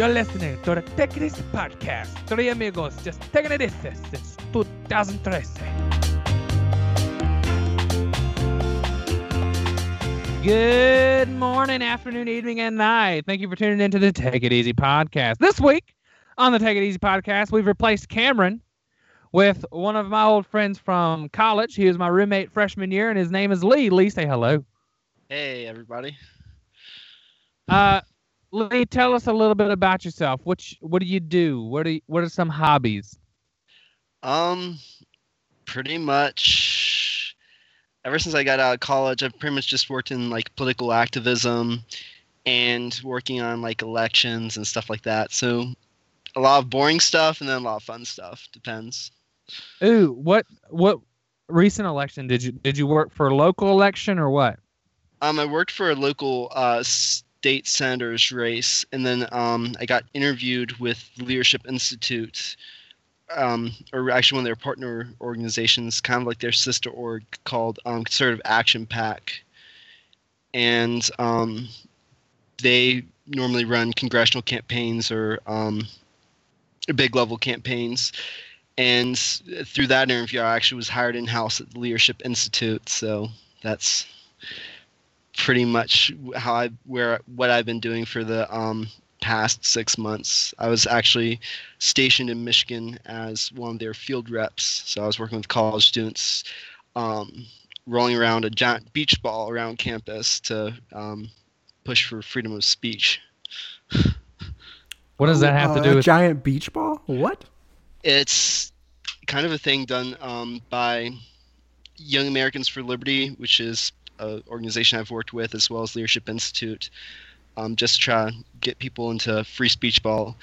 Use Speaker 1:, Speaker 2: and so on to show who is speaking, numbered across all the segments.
Speaker 1: You're listening to the Take It Easy podcast. Three amigos just taking it easy since 2013. Good morning, afternoon, evening, and night. Thank you for tuning into the Take It Easy podcast. This week on the Take It Easy podcast, we've replaced Cameron with one of my old friends from college. He was my roommate freshman year, and his name is Lee. Lee, say hello.
Speaker 2: Hey, everybody.
Speaker 1: Uh, Lee, tell us a little bit about yourself. What what do you do? What are you, what are some hobbies?
Speaker 2: Um, pretty much ever since I got out of college, I've pretty much just worked in like political activism and working on like elections and stuff like that. So a lot of boring stuff and then a lot of fun stuff. Depends.
Speaker 1: Ooh, what what recent election did you did you work for a local election or what?
Speaker 2: Um, I worked for a local uh, state senator's race, and then um, I got interviewed with Leadership Institute, um, or actually one of their partner organizations, kind of like their sister org called um, Conservative Action Pack, and um, they normally run congressional campaigns or um, big level campaigns. And through that interview, I actually was hired in house at the Leadership Institute. So that's pretty much how I where what I've been doing for the um, past six months. I was actually stationed in Michigan as one of their field reps. So I was working with college students, um, rolling around a giant beach ball around campus to um, push for freedom of speech.
Speaker 1: What does that have to
Speaker 3: Uh,
Speaker 1: do
Speaker 3: a
Speaker 1: with?
Speaker 3: giant beach ball? What?
Speaker 2: It's kind of a thing done um, by Young Americans for Liberty, which is an organization I've worked with, as well as Leadership Institute, um, just to try to get people into free speech ball.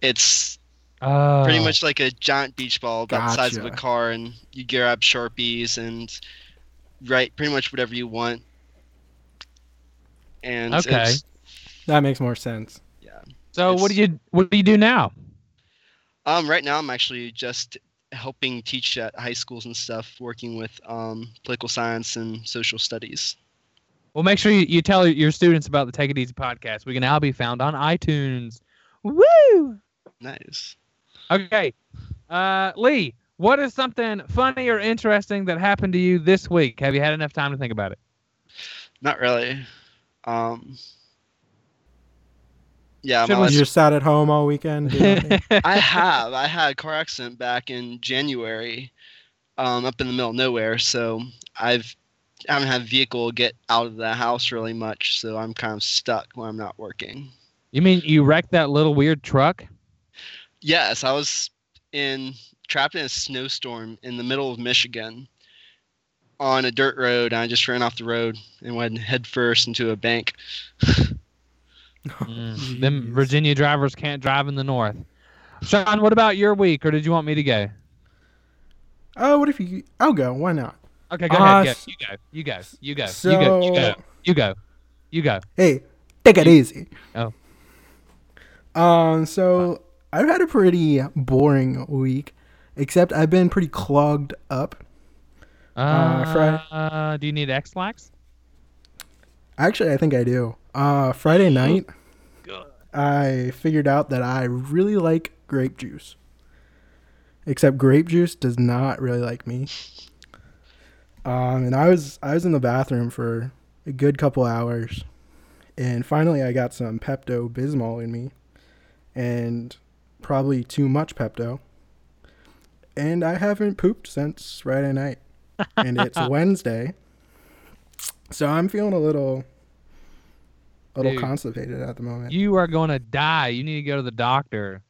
Speaker 2: It's
Speaker 1: Oh,
Speaker 2: pretty much like a giant beach ball about the size of a car, and you grab sharpies and write pretty much whatever you want. And
Speaker 1: Okay.
Speaker 2: it's-
Speaker 3: That makes more sense. Yeah.
Speaker 1: So what do you what do you do now?
Speaker 2: Um, right now I'm actually just helping teach at high schools and stuff, working with um, political science and social studies.
Speaker 1: Well, make sure you, you tell your students about the Take It Easy podcast. We can now be found on iTunes. Woo!
Speaker 2: Nice.
Speaker 1: Okay, uh, Lee, what is something funny or interesting that happened to you this week? Have you had enough time to think about it?
Speaker 2: Not really. Um, yeah,
Speaker 1: Should
Speaker 2: my
Speaker 1: we
Speaker 2: last-
Speaker 3: You just sat at home all weekend.
Speaker 2: I have. I had a car accident back in January, um, up in the middle of nowhere. So I've I haven't had a vehicle get out of the house really much. So I'm kind of stuck when I'm not working.
Speaker 1: you mean you wrecked that little weird truck?
Speaker 2: Yes, I was in trapped in a snowstorm in the middle of Michigan on a dirt road. And I just ran off the road and went head first into a bank.
Speaker 1: Mm, them Virginia drivers can't drive in the north. Sean, what about your week, or did you want me to go?
Speaker 3: Oh, what if you? I'll go. Why not?
Speaker 1: Okay, go
Speaker 3: Uh,
Speaker 1: ahead. Go. You go. You go. You go. you go. You go. You go. You go.
Speaker 3: Hey, take it easy.
Speaker 1: Oh.
Speaker 3: Um. So I've had a pretty boring week, except I've been pretty clogged up.
Speaker 1: Uh,
Speaker 3: Fri-
Speaker 1: uh, do you need Ex-Lax?
Speaker 3: Actually, I think I do. Uh, Friday night. I figured out that I really like grape juice. Except grape juice does not really like me. Um, and I was I was in the bathroom for a good couple hours, and finally I got some Pepto Bismol in me, and probably too much Pepto. And I haven't pooped since Friday night, and it's Wednesday, so I'm feeling a little, a little
Speaker 1: Dude.
Speaker 3: constipated at the moment.
Speaker 1: You are gonna die. You need to go to the doctor.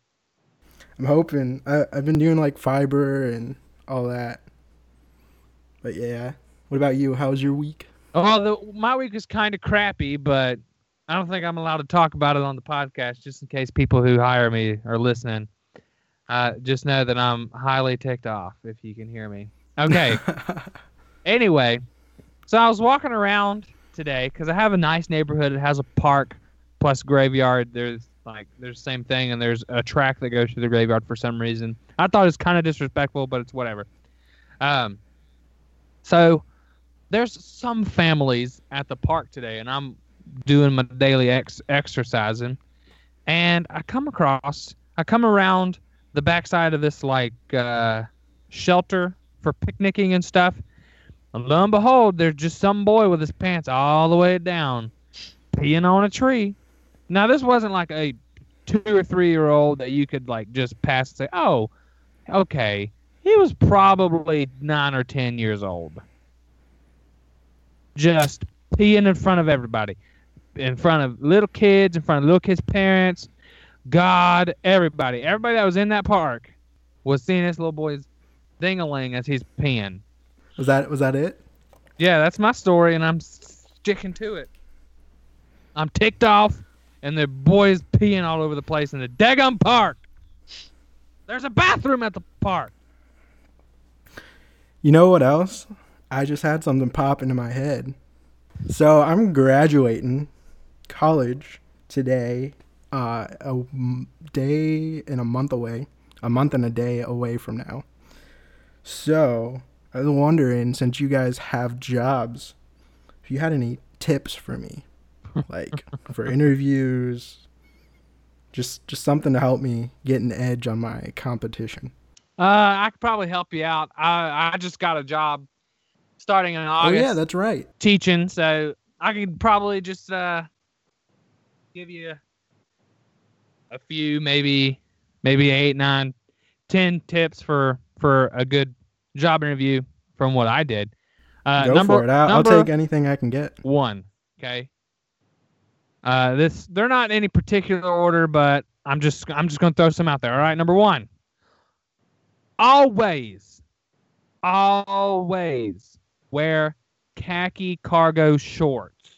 Speaker 3: I'm hoping. I, I've been doing like fiber and all that. But yeah. What about you? How was your week?
Speaker 1: Oh, the, my week was kind of crappy, but I don't think I'm allowed to talk about it on the podcast, just in case people who hire me are listening. Uh, just know that I'm highly ticked off. If you can hear me. Okay. anyway, so I was walking around today because I have a nice neighborhood. It has a park plus graveyard. There's like there's the same thing, and there's a track that goes through the graveyard for some reason. I thought it's kind of disrespectful, but it's whatever. Um, so there's some families at the park today, and I'm doing my daily ex- exercising. and I come across, I come around the backside of this like uh, shelter for picnicking and stuff. And lo and behold, there's just some boy with his pants all the way down, peeing on a tree. Now this wasn't like a two or three year old that you could like just pass and say, "Oh, okay." He was probably nine or ten years old. Just peeing in front of everybody, in front of little kids, in front of little kids' parents, God, everybody, everybody that was in that park was seeing this little boy's dingaling as he's peeing.
Speaker 3: Was that was that it?
Speaker 1: Yeah, that's my story, and I'm sticking to it. I'm ticked off, and the boys peeing all over the place in the daggum park. There's a bathroom at the park.
Speaker 3: You know what else? I just had something pop into my head. So I'm graduating college today, uh, a day and a month away, a month and a day away from now. So I was wondering, since you guys have jobs, if you had any tips for me, like for interviews, just just something to help me get an edge on my competition.
Speaker 1: Uh, I could probably help you out. I I just got a job starting in August.
Speaker 3: Oh yeah, that's right.
Speaker 1: teaching, so I could probably just uh give you a few, maybe maybe eight, nine, ten tips for for a good job interview from what I did. Uh,
Speaker 3: Go
Speaker 1: number,
Speaker 3: for it. I'll, I'll take anything I can get.
Speaker 1: one. Okay. Uh, this they're not in any particular order, but I'm just I'm just gonna throw some out there. All right, number one. Always, always wear khaki cargo shorts.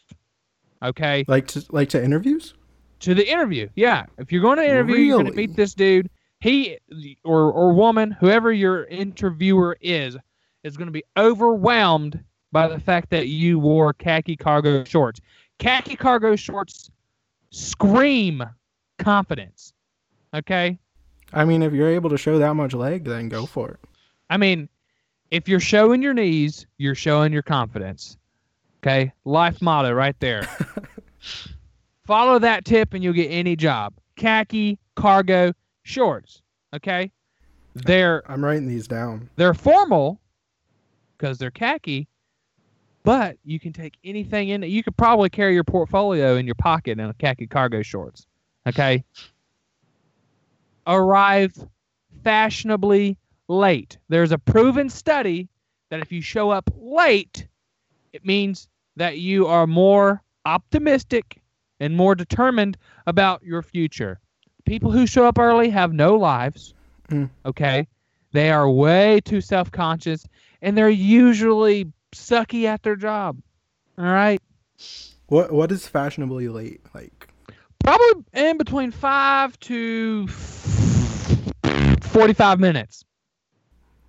Speaker 1: Okay,
Speaker 3: Like to like to interviews.
Speaker 1: to the interview. Yeah, if you're going to interview, you're going to meet this dude. He or or woman, whoever your interviewer is, is going to be overwhelmed by the fact that you wore khaki cargo shorts. Khaki cargo shorts scream confidence. Okay,
Speaker 3: I mean, if you're able to show that much leg, then go for it.
Speaker 1: I mean, if you're showing your knees, you're showing your confidence. Okay, life motto right there. Follow that tip and you'll get any job. Khaki cargo shorts. Okay, they're
Speaker 3: I'm writing these down.
Speaker 1: they're formal because they're khaki, but you can take anything in it. You could probably carry your portfolio in your pocket in a khaki cargo shorts. Okay. Arrive fashionably late. There's a proven study that if you show up late, it means that you are more optimistic and more determined about your future. People who show up early have no lives.
Speaker 3: Mm.
Speaker 1: Okay. They are way too self conscious and they're usually sucky at their job. All right.
Speaker 3: What what is fashionably late? Like
Speaker 1: Probably in between five to 45 minutes.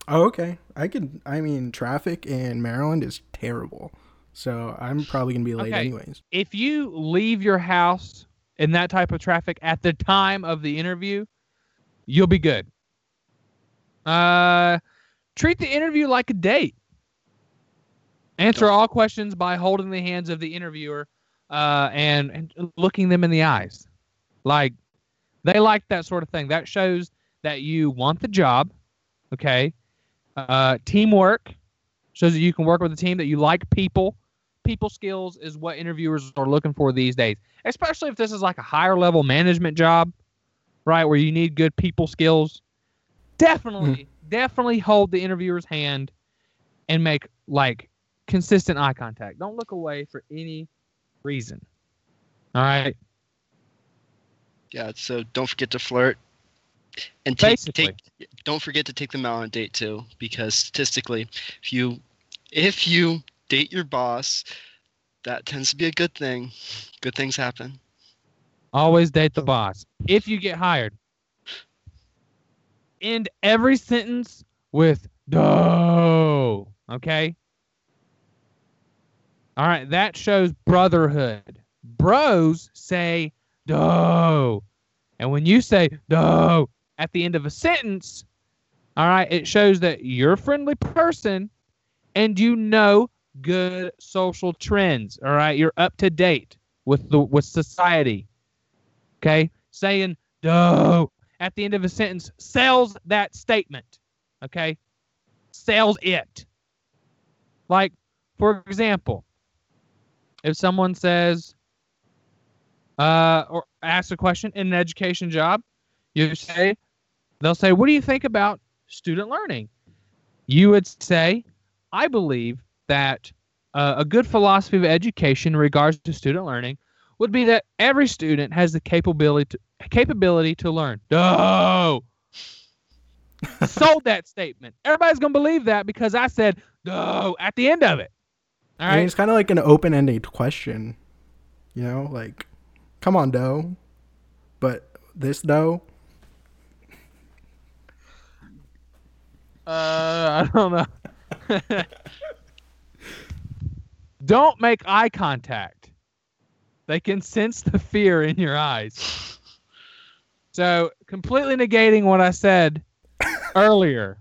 Speaker 3: oh, okay. I could. I mean, traffic in Maryland is terrible, so I'm probably gonna be late
Speaker 1: Okay.
Speaker 3: anyways.
Speaker 1: If you leave your house in that type of traffic at the time of the interview, you'll be good. Uh, treat the interview like a date. Answer all questions by holding the hands of the interviewer uh, and, and looking them in the eyes. Like, they like that sort of thing. That shows that you want the job. Okay. Uh, teamwork shows that you can work with a team, that you like people. People skills is what interviewers are looking for these days, especially if this is like a higher level management job, right? Where you need good people skills. Definitely, mm-hmm. definitely hold the interviewer's hand and make like consistent eye contact. Don't look away for any reason. All right.
Speaker 2: Yeah, so don't forget to flirt. And take,
Speaker 1: Basically.
Speaker 2: take don't forget to take them out on a date too, because statistically, if you if you date your boss, that tends to be a good thing. Good things happen.
Speaker 1: Always date the boss. If you get hired, end every sentence with "do." Okay. All right, that shows brotherhood. Bros say "do," and when you say "do" at the end of a sentence, all right, it shows that you're a friendly person and you know good social trends. All right, you're up to date with the with society. Okay, saying "duh" at the end of a sentence sells that statement. Okay, sells it. Like, for example, if someone says, uh, or asks a question in an education job, you say, they'll say, "What do you think about student learning?" You would say, "I believe that uh, a good philosophy of education in regards to student learning would be that every student has the capability to, capability to learn." No. Sold that statement. Everybody's gonna believe that because I said no at the end of it. All
Speaker 3: I mean, it's kind of like an open-ended question. You know, like, come on, dough. But this dough,
Speaker 1: Uh, I don't know. don't make eye contact. They can sense the fear in your eyes. So, completely negating what I said earlier.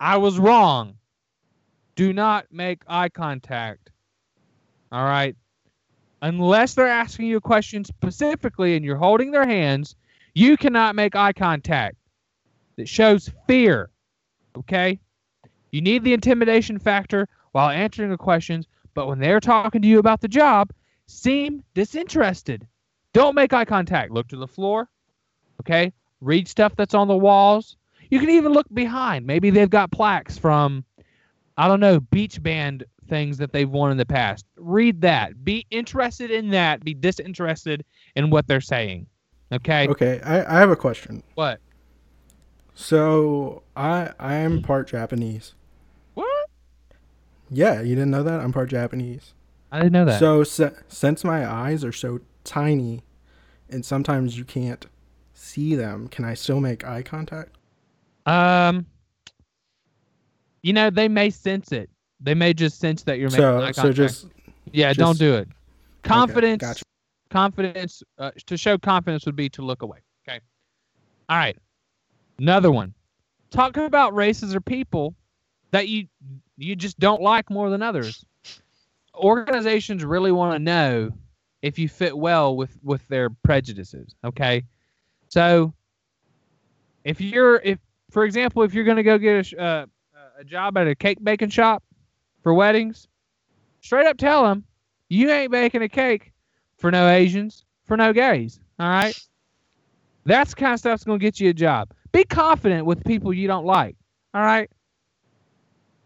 Speaker 1: I was wrong. Do not make eye contact. All right. Unless they're asking you a question specifically and you're holding their hands, you cannot make eye contact. It shows fear. Okay? You need the intimidation factor while answering the questions, but when they're talking to you about the job, seem disinterested. Don't make eye contact. Look to the floor. Okay? Read stuff that's on the walls. You can even look behind. Maybe they've got plaques from, I don't know, beach band things that they've won in the past. Read that. Be interested in that. Be disinterested in what they're saying. Okay?
Speaker 3: okay. I, I have a question.
Speaker 1: What?
Speaker 3: So I I am part Japanese. Yeah, you didn't know that? I'm part Japanese.
Speaker 1: I didn't know that.
Speaker 3: So se- since my eyes are so tiny, and sometimes you can't see them, can I still make eye contact?
Speaker 1: Um, you know, they may sense it. They may just sense that you're making
Speaker 3: So
Speaker 1: eye
Speaker 3: so
Speaker 1: contact.
Speaker 3: just
Speaker 1: yeah, don't do it. Confidence,
Speaker 3: gotcha.
Speaker 1: confidence. Uh, to show confidence would be to look away. Okay. All right. Another one. Talk about races or people that you you just don't like more than others. Organizations really want to know if you fit well with with their prejudices. Okay. So if you're if for example if you're going to go get a, uh, a job at a cake baking shop for weddings straight up tell them you ain't baking a cake for no asians for no gays all right that's kind of stuff's going to get you a job be confident with people you don't like all right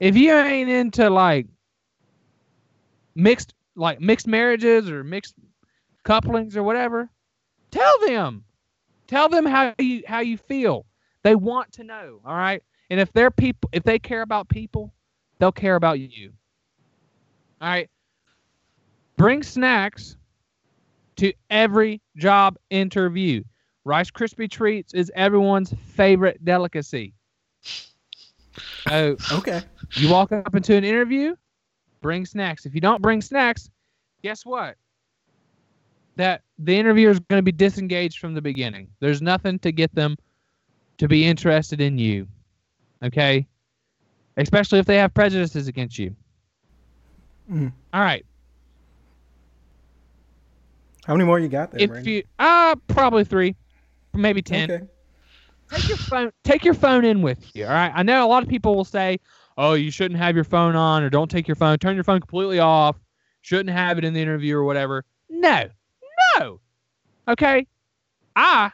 Speaker 1: if you ain't into like mixed like mixed marriages or mixed couplings or whatever tell them. Tell them how you how you feel. They want to know all right? And if they're people if they care about people they'll care about you. All right? Bring snacks to every job interview. Rice krispie treats is everyone's favorite delicacy. Oh,
Speaker 3: okay.
Speaker 1: You walk up into an interview bring snacks. If you don't bring snacks guess what? That the interviewer is going to be disengaged from the beginning. There's nothing to get them to be interested in you okay? Especially if they have prejudices against you.
Speaker 3: Mm.
Speaker 1: all right.
Speaker 3: How many more you got there,
Speaker 1: if
Speaker 3: Brandon?
Speaker 1: you uh probably three maybe 10
Speaker 3: Okay.
Speaker 1: take your phone take your phone in with you all right? I know a lot of people will say oh you shouldn't have your phone on or don't take your phone turn your phone completely off shouldn't have it in the interview or whatever. No no okay? I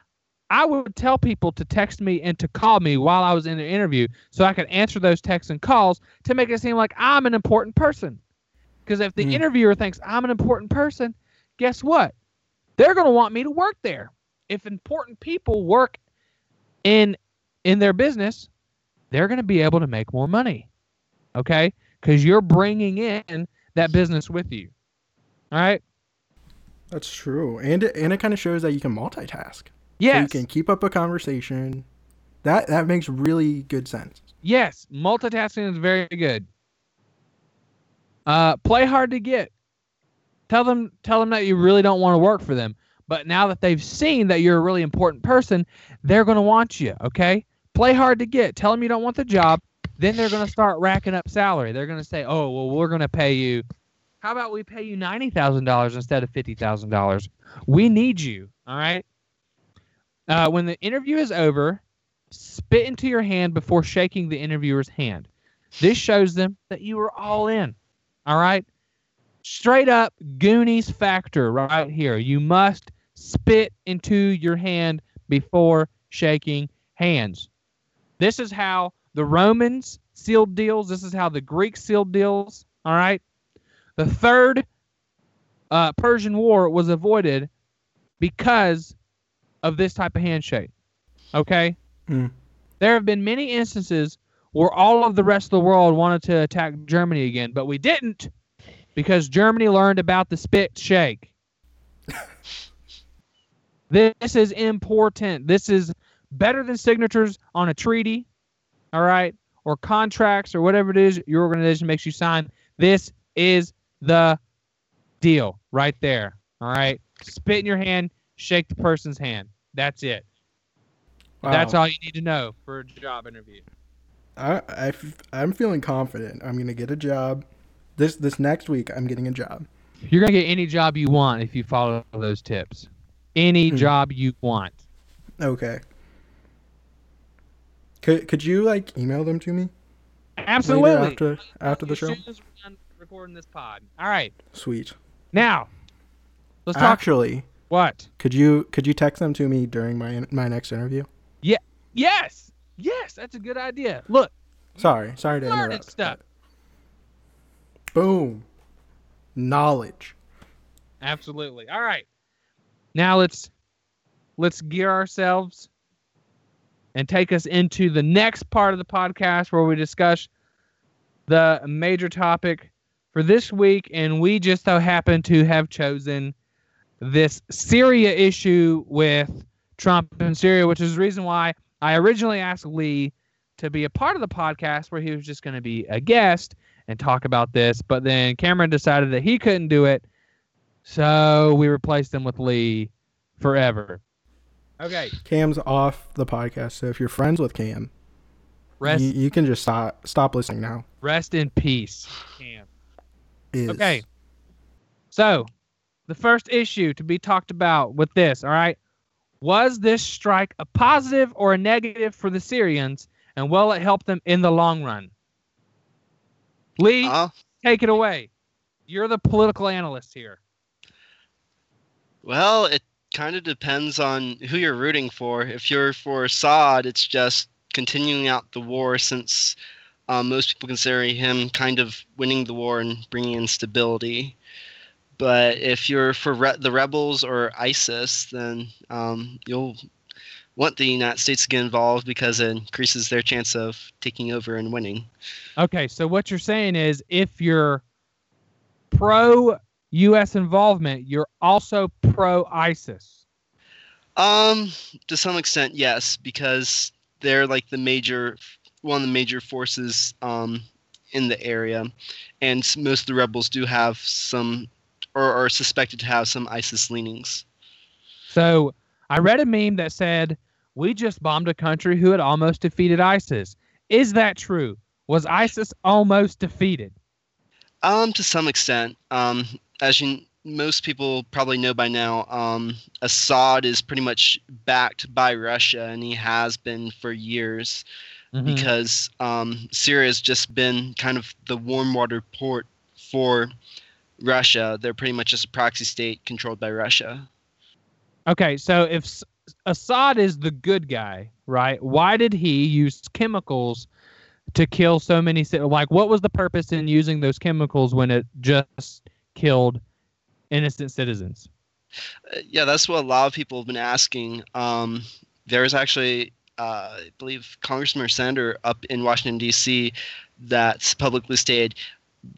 Speaker 1: i would tell people to text me and to call me while i was in the interview so i could answer those texts and calls to make it seem like i'm an important person. Because if the
Speaker 3: Hmm.
Speaker 1: interviewer thinks i'm an important person guess what? They're going to want me to work there. If important people work in in their business they're going to be able to make more money okay? Because you're bringing in that business with you all right
Speaker 3: That's true, and it, and it kind of shows that you can multitask. So
Speaker 1: yes.
Speaker 3: you can keep up a conversation. That that makes really good sense.
Speaker 1: yes multitasking is very good. Uh play hard to get. Tell them tell them that you really don't want to work for them but now that they've seen that you're a really important person they're going to want you okay? Play hard to get. Tell them you don't want the job then they're going to start racking up salary they're going to say oh well we're going to pay you how about we pay you $90000 instead of $50000 we need you all right Uh, when the interview is over, spit into your hand before shaking the interviewer's hand. This shows them that you are all in. All right? Straight up Goonies factor right here. You must spit into your hand before shaking hands. This is how the Romans sealed deals. This is how the Greeks sealed deals. All right? The third uh, Persian War was avoided because of this type of handshake. Okay?
Speaker 3: Mm.
Speaker 1: There have been many instances where all of the rest of the world wanted to attack Germany again, but we didn't because Germany learned about the spit shake. this is important. This is better than signatures on a treaty, all right, or contracts or whatever it is your organization makes you sign. This is the deal right there, all right? Spit in your hand, shake the person's hand. That's it. That's all you need to know for a job interview.
Speaker 3: I, I f- I'm feeling confident. I'm gonna get a job. This this next week, I'm getting a job.
Speaker 1: You're gonna get any job you want if you follow those tips. Any
Speaker 3: Hmm.
Speaker 1: job you want.
Speaker 3: Okay. Could could you like email them to me? later
Speaker 1: Absolutely.
Speaker 3: After after the show.
Speaker 1: soon as we're done recording this pod. All right.
Speaker 3: Sweet.
Speaker 1: Now, let's talk.
Speaker 3: Actually,
Speaker 1: what?
Speaker 3: could you could you text them to me during my my next interview? Yeah.
Speaker 1: Yes. Yes, that's a good idea. Look,
Speaker 3: Sorry, sorry to
Speaker 1: learning
Speaker 3: interrupt.
Speaker 1: stuff.
Speaker 3: Boom. Knowledge.
Speaker 1: Absolutely. All right. Now let's let's gear ourselves and take us into the next part of the podcast where we discuss the major topic for this week and we just so happen to have chosen this Syria issue with Trump and Syria, which is the reason why I originally asked Lee to be a part of the podcast where he was just going to be a guest and talk about this, but then Cameron decided that he couldn't do it. So we replaced him with Lee forever. Okay.
Speaker 3: Cam's off the podcast, so if you're friends with Cam,
Speaker 1: Rest
Speaker 3: you, you can just stop stop listening now.
Speaker 1: rest in peace. Cam.
Speaker 3: Is
Speaker 1: Okay. So, the first issue to be talked about with this, all right? Was this strike a positive or a negative for the Syrians, and will it help them in the long run? Lee,
Speaker 2: Uh,
Speaker 1: take it away. You're the political analyst here.
Speaker 2: well, it kind of depends on who you're rooting for. If you're for Assad, it's just continuing out the war since um, most people consider him kind of winning the war and bringing in stability. But if you're for re- the rebels or ISIS, then um, you'll want the United States to get involved because it increases their chance of taking over and winning.
Speaker 1: Okay, so what you're saying is if you're pro U.S. involvement, you're also pro ISIS.
Speaker 2: Um, to some extent, yes, because they're like the major, one of the major forces um, in the area, and most of the rebels do have some, or are suspected to have some ISIS leanings.
Speaker 1: So I read a meme that said, We just bombed a country who had almost defeated ISIS. Is that true? Was ISIS almost defeated?
Speaker 2: Um, to some extent, um, as you most people probably know by now, um, Assad is pretty much backed by Russia, and he has been for years.
Speaker 1: Mhm.
Speaker 2: because um, Syria has just been kind of the warm water port for Russia. They're pretty much just a proxy state controlled by Russia.
Speaker 1: Okay, so if Assad is the good guy, right? Why did he use chemicals to kill so many? Like, what was the purpose in using those chemicals when it just killed innocent citizens?
Speaker 2: Uh, yeah, that's what a lot of people have been asking. Um, there was actually, uh, I believe, Congressman or Senator up in Washington D.C. that's publicly stated,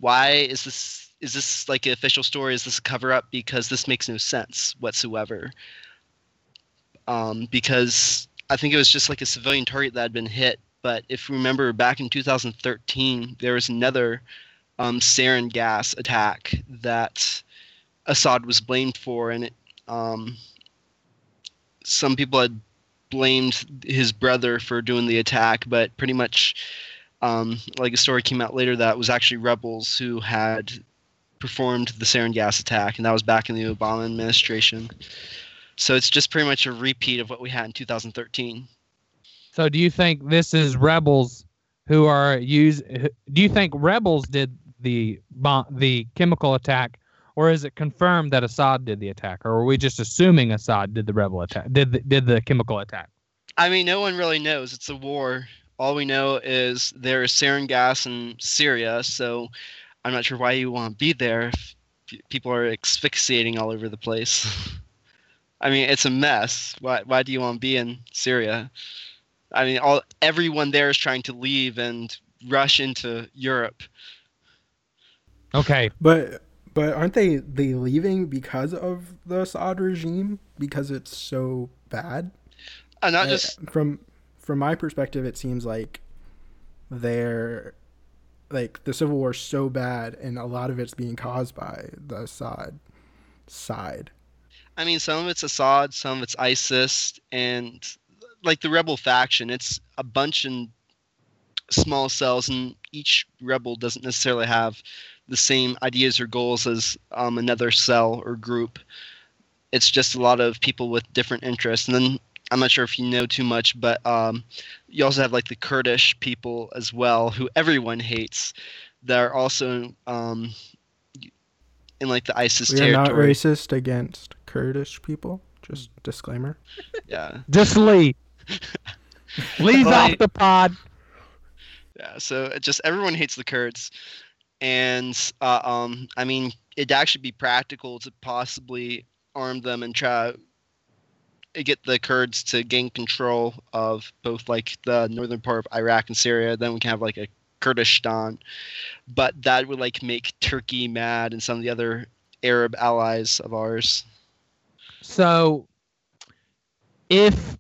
Speaker 2: "Why is this? Is this like an official story? Is this a cover up? Because this makes no sense whatsoever." Um, because I think it was just like a civilian target that had been hit. But if you remember back in 2013, there was another um, sarin gas attack that Assad was blamed for, and it, um, some people had blamed his brother for doing the attack, but pretty much, um, like a story came out later that was actually rebels who had performed the sarin gas attack, and that was back in the Obama administration. So it's just pretty much a repeat of what we had in 2013.
Speaker 1: So do you think this is rebels who are use? Do you think rebels did the bomb, the chemical attack, or is it confirmed that Assad did the attack, or are we just assuming Assad did the rebel attack, did the, did the chemical attack?
Speaker 2: I mean, no one really knows. It's a war. All we know is there is sarin gas in Syria, so I'm not sure why you want to be there. If people are asphyxiating all over the place. I mean, it's a mess. Why why do you want to be in Syria? I mean, all everyone there is trying to leave and rush into Europe.
Speaker 1: Okay,
Speaker 3: But but aren't they they leaving because of the Assad regime because it's so bad?
Speaker 2: Uh, not
Speaker 3: Uh,
Speaker 2: just
Speaker 3: from from my perspective, it seems like they're like the civil war is so bad, and a lot of it's being caused by the Assad side.
Speaker 2: I mean, some of it's Assad, some of it's ISIS, and like the rebel faction. It's a bunch in small cells, and each rebel doesn't necessarily have the same ideas or goals as um, another cell or group. It's just a lot of people with different interests. And then I'm not sure if you know too much, but um, you also have like the Kurdish people as well, who everyone hates. They're also um, in like the ISIS
Speaker 3: We are not racist against Kurdish people. Just disclaimer.
Speaker 2: yeah.
Speaker 1: just leave. Leave
Speaker 2: Well,
Speaker 1: off the pod.
Speaker 2: Yeah, so it just everyone hates the Kurds, and uh, um, I mean, it'd actually be practical to possibly arm them and try to get the Kurds to gain control of both like the northern part of Iraq and Syria. Then we can have like a Kurdistan, but that would like make Turkey mad and some of the other Arab allies of ours.
Speaker 1: So, if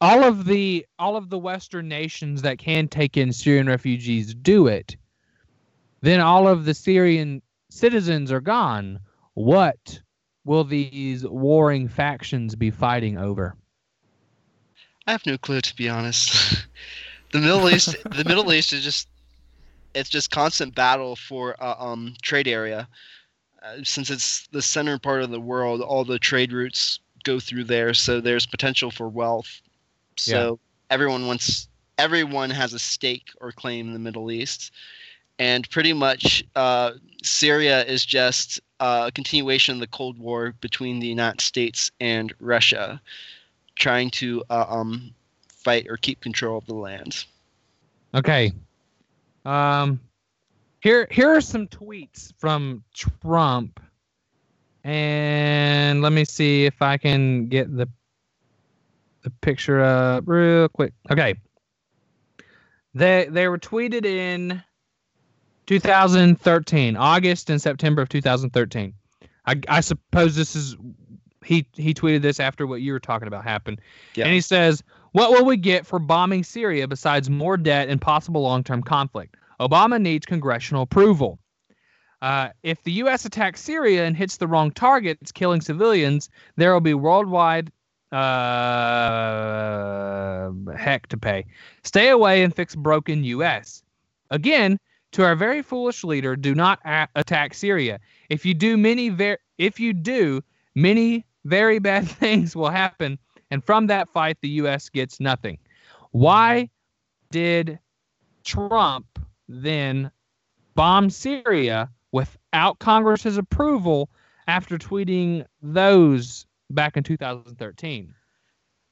Speaker 1: all of the all of the Western nations that can take in Syrian refugees do it, then all of the Syrian citizens are gone. What will these warring factions be fighting over?
Speaker 2: I have no clue to be honest. the Middle East, the Middle East is just it's just constant battle for uh, um trade area. Uh, since it's the center part of the world, all the trade routes go through there, so there's potential for wealth. So everyone wants everyone has a stake or claim in the Middle East. And pretty much uh, Syria is just uh, a continuation of the Cold War between the United States and Russia trying to uh, um, fight or keep control of the land.
Speaker 1: Okay. Um here here are some tweets from Trump. And let me see if I can get the the picture up real quick. Okay. They they were tweeted in 2013, August and September of 2013. I I suppose this is he he tweeted this after what you were talking about happened.
Speaker 2: Yeah.
Speaker 1: And he says, "What will we get for bombing Syria besides more debt and possible long-term conflict? Obama needs congressional approval. Uh, if the U.S. attacks Syria and hits the wrong targets, killing civilians, there will be worldwide uh, heck to pay. Stay away and fix broken U.S. Again, to our very foolish leader, do not a- attack Syria. If you do many ver- if you do, many very bad things will happen, and from that fight, the U.S. gets nothing. Why did Trump then bomb Syria without Congress's approval after tweeting those back in 2013?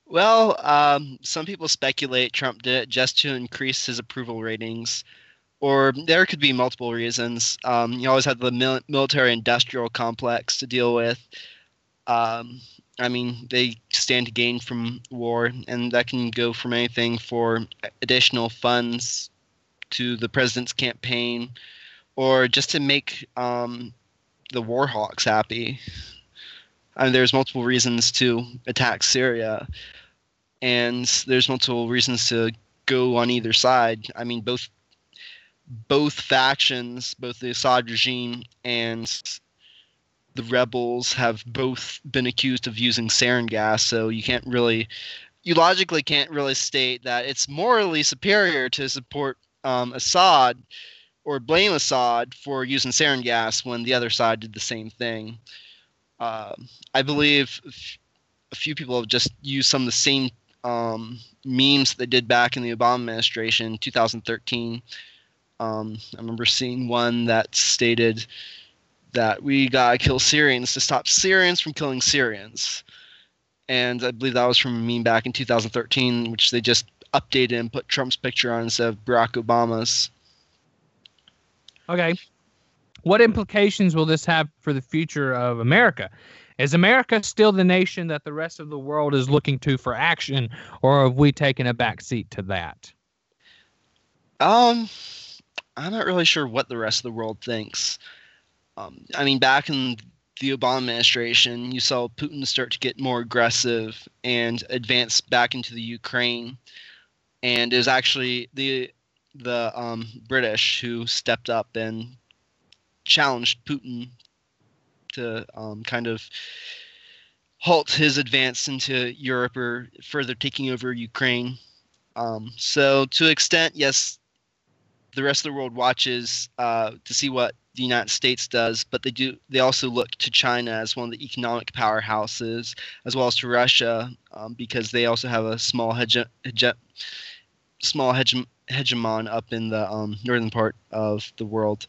Speaker 2: Well, um, some people speculate Trump did it just to increase his approval ratings, or there could be multiple reasons. Um, you always have the mil- military-industrial complex to deal with. Um, I mean, they stand to gain from war, and that can go from anything for additional funds to the president's campaign, or just to make um, the war hawks happy. I mean, there's multiple reasons to attack Syria, and there's multiple reasons to go on either side. I mean, both both factions, both the Assad regime and the rebels, have both been accused of using sarin gas. So you can't really, you logically can't really state that it's morally superior to support um, Assad or blame Assad for using sarin gas when the other side did the same thing. Uh, I believe a few people have just used some of the same um, memes that they did back in the Obama administration, 2013. Um, I remember seeing one that stated that we gotta kill Syrians to stop Syrians from killing Syrians. And I believe that was from a meme back in 2013, which they just updated and put Trump's picture on instead of Barack Obama's.
Speaker 1: Okay. What implications will this have for the future of America? Is America still the nation that the rest of the world is looking to for action, or have we taken a back seat to that?
Speaker 2: Um, I'm not really sure what the rest of the world thinks. Um, I mean, back in the Obama administration, you saw Putin start to get more aggressive and advance back into the Ukraine, and it was actually the the um, British who stepped up and challenged Putin to um, kind of halt his advance into Europe or further taking over Ukraine. Um, so, to extent, yes, the rest of the world watches uh, to see what the United States does, but they do. They also look to China as one of the economic powerhouses, as well as to Russia, um, because they also have a small hege- hege- small hege- hegemon up in the um, northern part of the world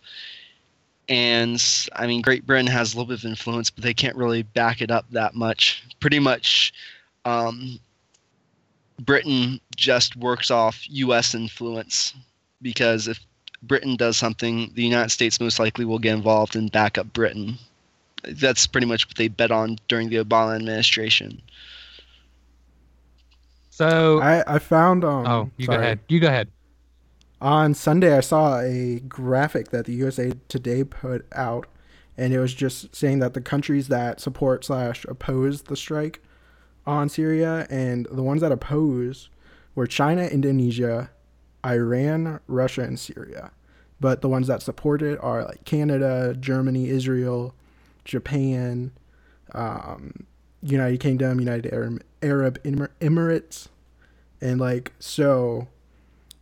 Speaker 2: and I mean, Great Britain has a little bit of influence, but they can't really back it up that much. Pretty much, um, Britain just works off U.S. influence because if Britain does something, the United States most likely will get involved and back up Britain. That's pretty much what they bet on during the Obama administration.
Speaker 1: So
Speaker 3: I, I found um
Speaker 1: oh, you
Speaker 3: sorry.
Speaker 1: go ahead. You go ahead.
Speaker 3: On Sunday, I saw a graphic that the USA Today put out, and it was just saying that the countries that support slash oppose the strike on Syria and the ones that oppose were China, Indonesia, Iran, Russia, and Syria. But the ones that support it are like Canada, Germany, Israel, Japan, um, United Kingdom, United Arab, Arab Emir- Emirates, and like so,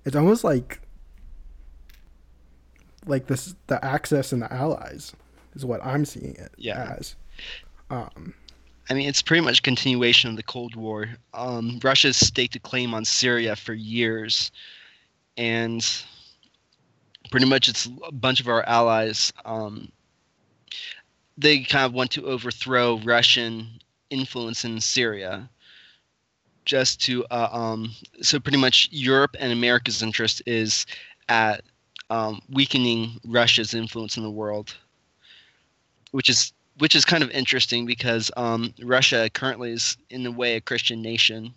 Speaker 3: it's almost like like this the Axis and the allies is what I'm seeing it
Speaker 2: Yeah.
Speaker 3: as. Um,
Speaker 2: I mean, it's pretty much continuation of the Cold War. Um, Russia's staked a claim on Syria for years, and pretty much it's a bunch of our allies. Um, they kind of want to overthrow Russian influence in Syria, just to uh, um, so pretty much Europe and America's interest is at um, weakening Russia's influence in the world, which is which is kind of interesting because um, Russia currently is in a way a Christian nation,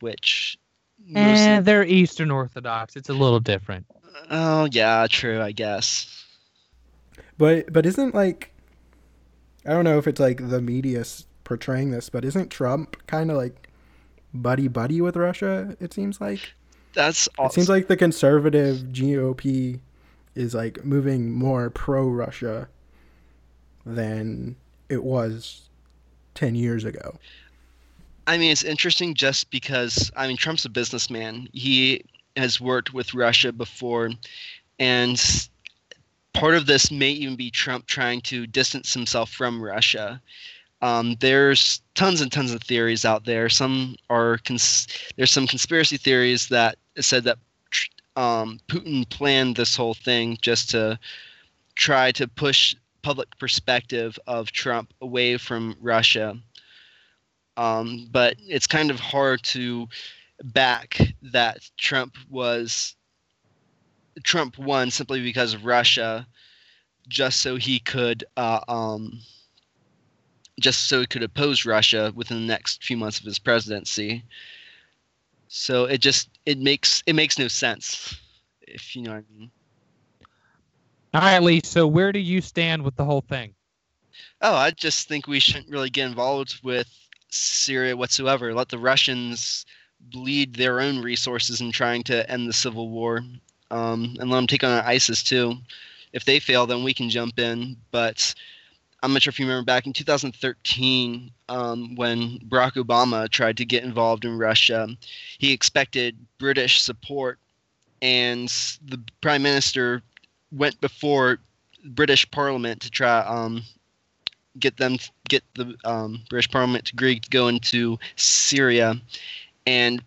Speaker 2: which most
Speaker 1: Eh, they're Eastern Orthodox. It's a little different.
Speaker 2: oh yeah, true, I guess.
Speaker 3: but but isn't like I don't know if it's like the media portraying this, but isn't Trump kind of like buddy buddy with Russia? It seems like
Speaker 2: That's
Speaker 3: it seems like the conservative GOP is like moving more pro Russia than it was ten years ago.
Speaker 2: I mean, it's interesting just because I mean Trump's a businessman. He has worked with Russia before, and part of this may even be Trump trying to distance himself from Russia. Um, there's tons and tons of theories out there. Some are cons- there's some conspiracy theories that said that um, Putin planned this whole thing just to try to push public perspective of Trump away from Russia. Um, but it's kind of hard to back that Trump was Trump won simply because of Russia, just so he could uh, um, just so he could oppose Russia within the next few months of his presidency. So it just it makes it makes no sense, if you know what I mean.
Speaker 1: All right, Lee. So where do you stand with the whole thing?
Speaker 2: Oh, I just think we shouldn't really get involved with Syria whatsoever. Let the Russians bleed their own resources in trying to end the civil war, um, and let them take on ISIS too. If they fail, then we can jump in. But I'm not sure if you remember back in 2013 um, when Barack Obama tried to get involved in Russia, he expected British support, and the prime minister went before British Parliament to try um, get them get the um, British Parliament to agree to go into Syria, and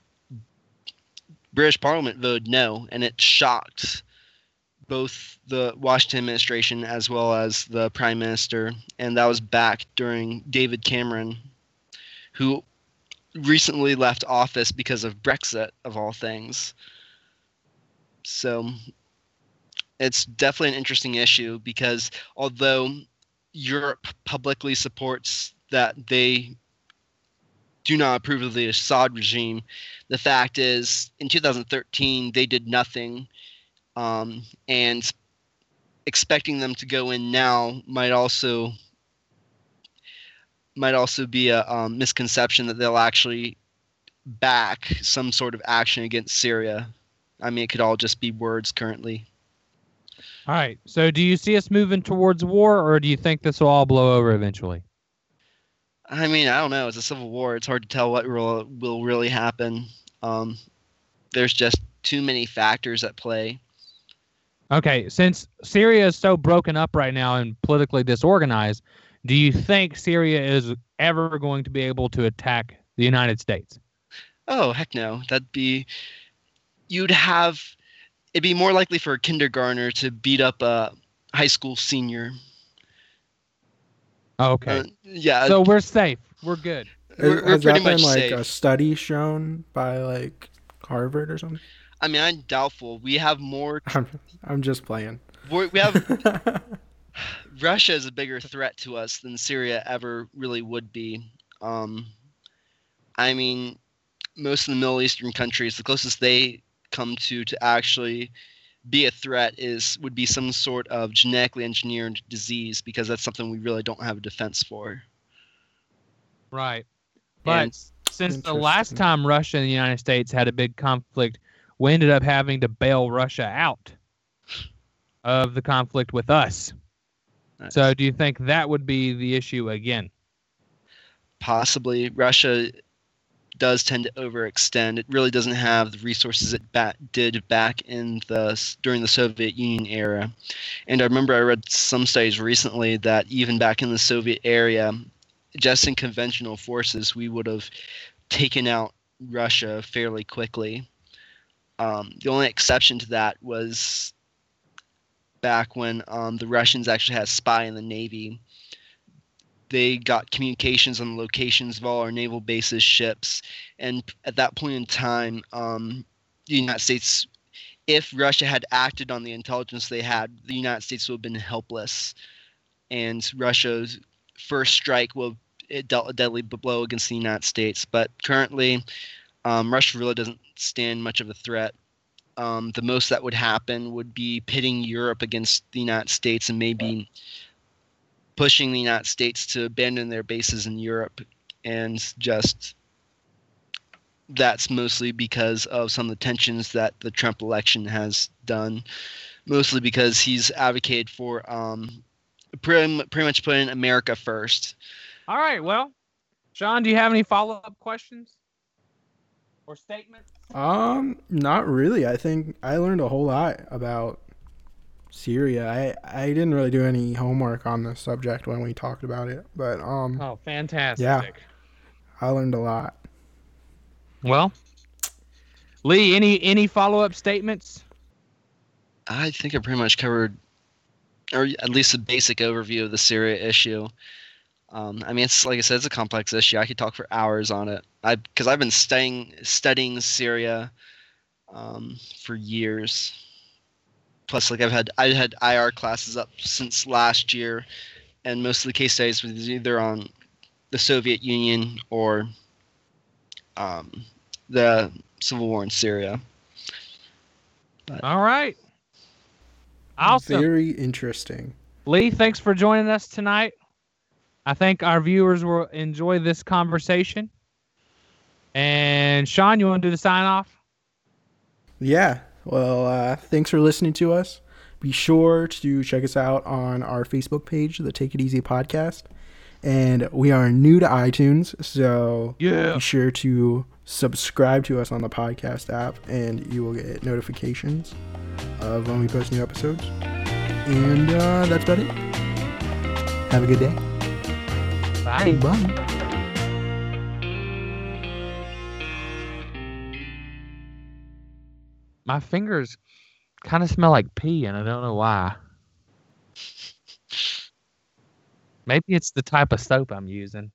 Speaker 2: British Parliament voted no, and it shocked both the Washington administration as well as the Prime Minister, and that was back during David Cameron, who recently left office because of Brexit, of all things. So it's definitely an interesting issue because although Europe publicly supports that they do not approve of the Assad regime, the fact is in 2013 they did nothing, um, and expecting them to go in now might also might also be a um, misconception that they'll actually back some sort of action against Syria. I mean, it could all just be words currently.
Speaker 1: All right. So, do you see us moving towards war, or do you think this will all blow over eventually?
Speaker 2: I mean, I don't know. It's a civil war. It's hard to tell what will, will really happen. Um, there's just too many factors at play.
Speaker 1: Okay. Since Syria is so broken up right now and politically disorganized, do you think Syria is ever going to be able to attack the United States?
Speaker 2: Oh, heck no. That'd be. You'd have. It'd be more likely for a kindergartner to beat up a high school senior.
Speaker 1: Okay.
Speaker 2: Uh, yeah.
Speaker 1: so we're safe. We're good.
Speaker 2: we're, we're
Speaker 3: Has that been
Speaker 2: much
Speaker 3: like
Speaker 2: safe.
Speaker 3: a study shown by like Harvard or something?
Speaker 2: I mean, I'm doubtful. We have more.
Speaker 3: I'm, I'm just playing.
Speaker 2: we're- We have Russia is a bigger threat to us than Syria ever really would be. Um, I mean, most of the Middle Eastern countries, the closest they come to to actually be a threat is would be some sort of genetically engineered disease because that's something we really don't have a defense for.
Speaker 1: Right. But
Speaker 2: And-
Speaker 1: since the last time Russia and the United States had a big conflict, we ended up having to bail Russia out of the conflict with us.
Speaker 2: Nice.
Speaker 1: So, do you think that would be the issue again?
Speaker 2: possibly Russia does tend to overextend. It really doesn't have the resources it ba- did back in the during the Soviet Union era. And I remember I read some studies recently that even back in the Soviet area, just in conventional forces, we would have taken out Russia fairly quickly. Um, the only exception to that was back when um, the Russians actually had a spy in the Navy they got communications on the locations of all our naval bases, ships, and at that point in time, um, the United States, if Russia had acted on the intelligence they had, the United States would have been helpless, and Russia's first strike will it dealt a deadly blow against the United States. But currently, um, Russia really doesn't stand much of a threat. Um, the most that would happen would be pitting Europe against the United States and maybe pushing the United States to abandon their bases in Europe, and just that's mostly because of some of the tensions that the Trump election has done. Mostly because he's advocated for um, pretty, pretty much putting America first.
Speaker 1: All right. Well, Sean, do you have any follow up questions or statements?
Speaker 3: Um, not really. I think I learned a whole lot about Syria. I I didn't really do any homework on the subject when we talked about it, but um,
Speaker 1: Oh, fantastic.
Speaker 3: Yeah. I learned a lot.
Speaker 1: Well, Lee, any any follow up statements?
Speaker 2: I think I pretty much covered, or at least a basic overview of the Syria issue. Um, I mean, it's like I said, it's a complex issue. I could talk for hours on it. I because I've been studying studying Syria um, for years. Plus, like I've had I had IR classes up since last year, and most of the case studies was either on the Soviet Union or um, the civil war in Syria.
Speaker 1: All right. Awesome.
Speaker 3: Very interesting.
Speaker 1: Lee, thanks for joining us tonight. I think our viewers will enjoy this conversation. And Sean, you want to do the sign off?
Speaker 3: Yeah. Well, uh, thanks for listening to us. Be sure to check us out on our Facebook page, the Take It Easy Podcast. And we are new to iTunes, so
Speaker 1: Yeah.
Speaker 3: be sure to subscribe to us on the podcast app, and you will get notifications of when we post new episodes. And uh, that's about it. Have a good day.
Speaker 1: Bye.
Speaker 3: Bye.
Speaker 1: My fingers kind of smell like pee, and I don't know why. Maybe it's the type of soap I'm using.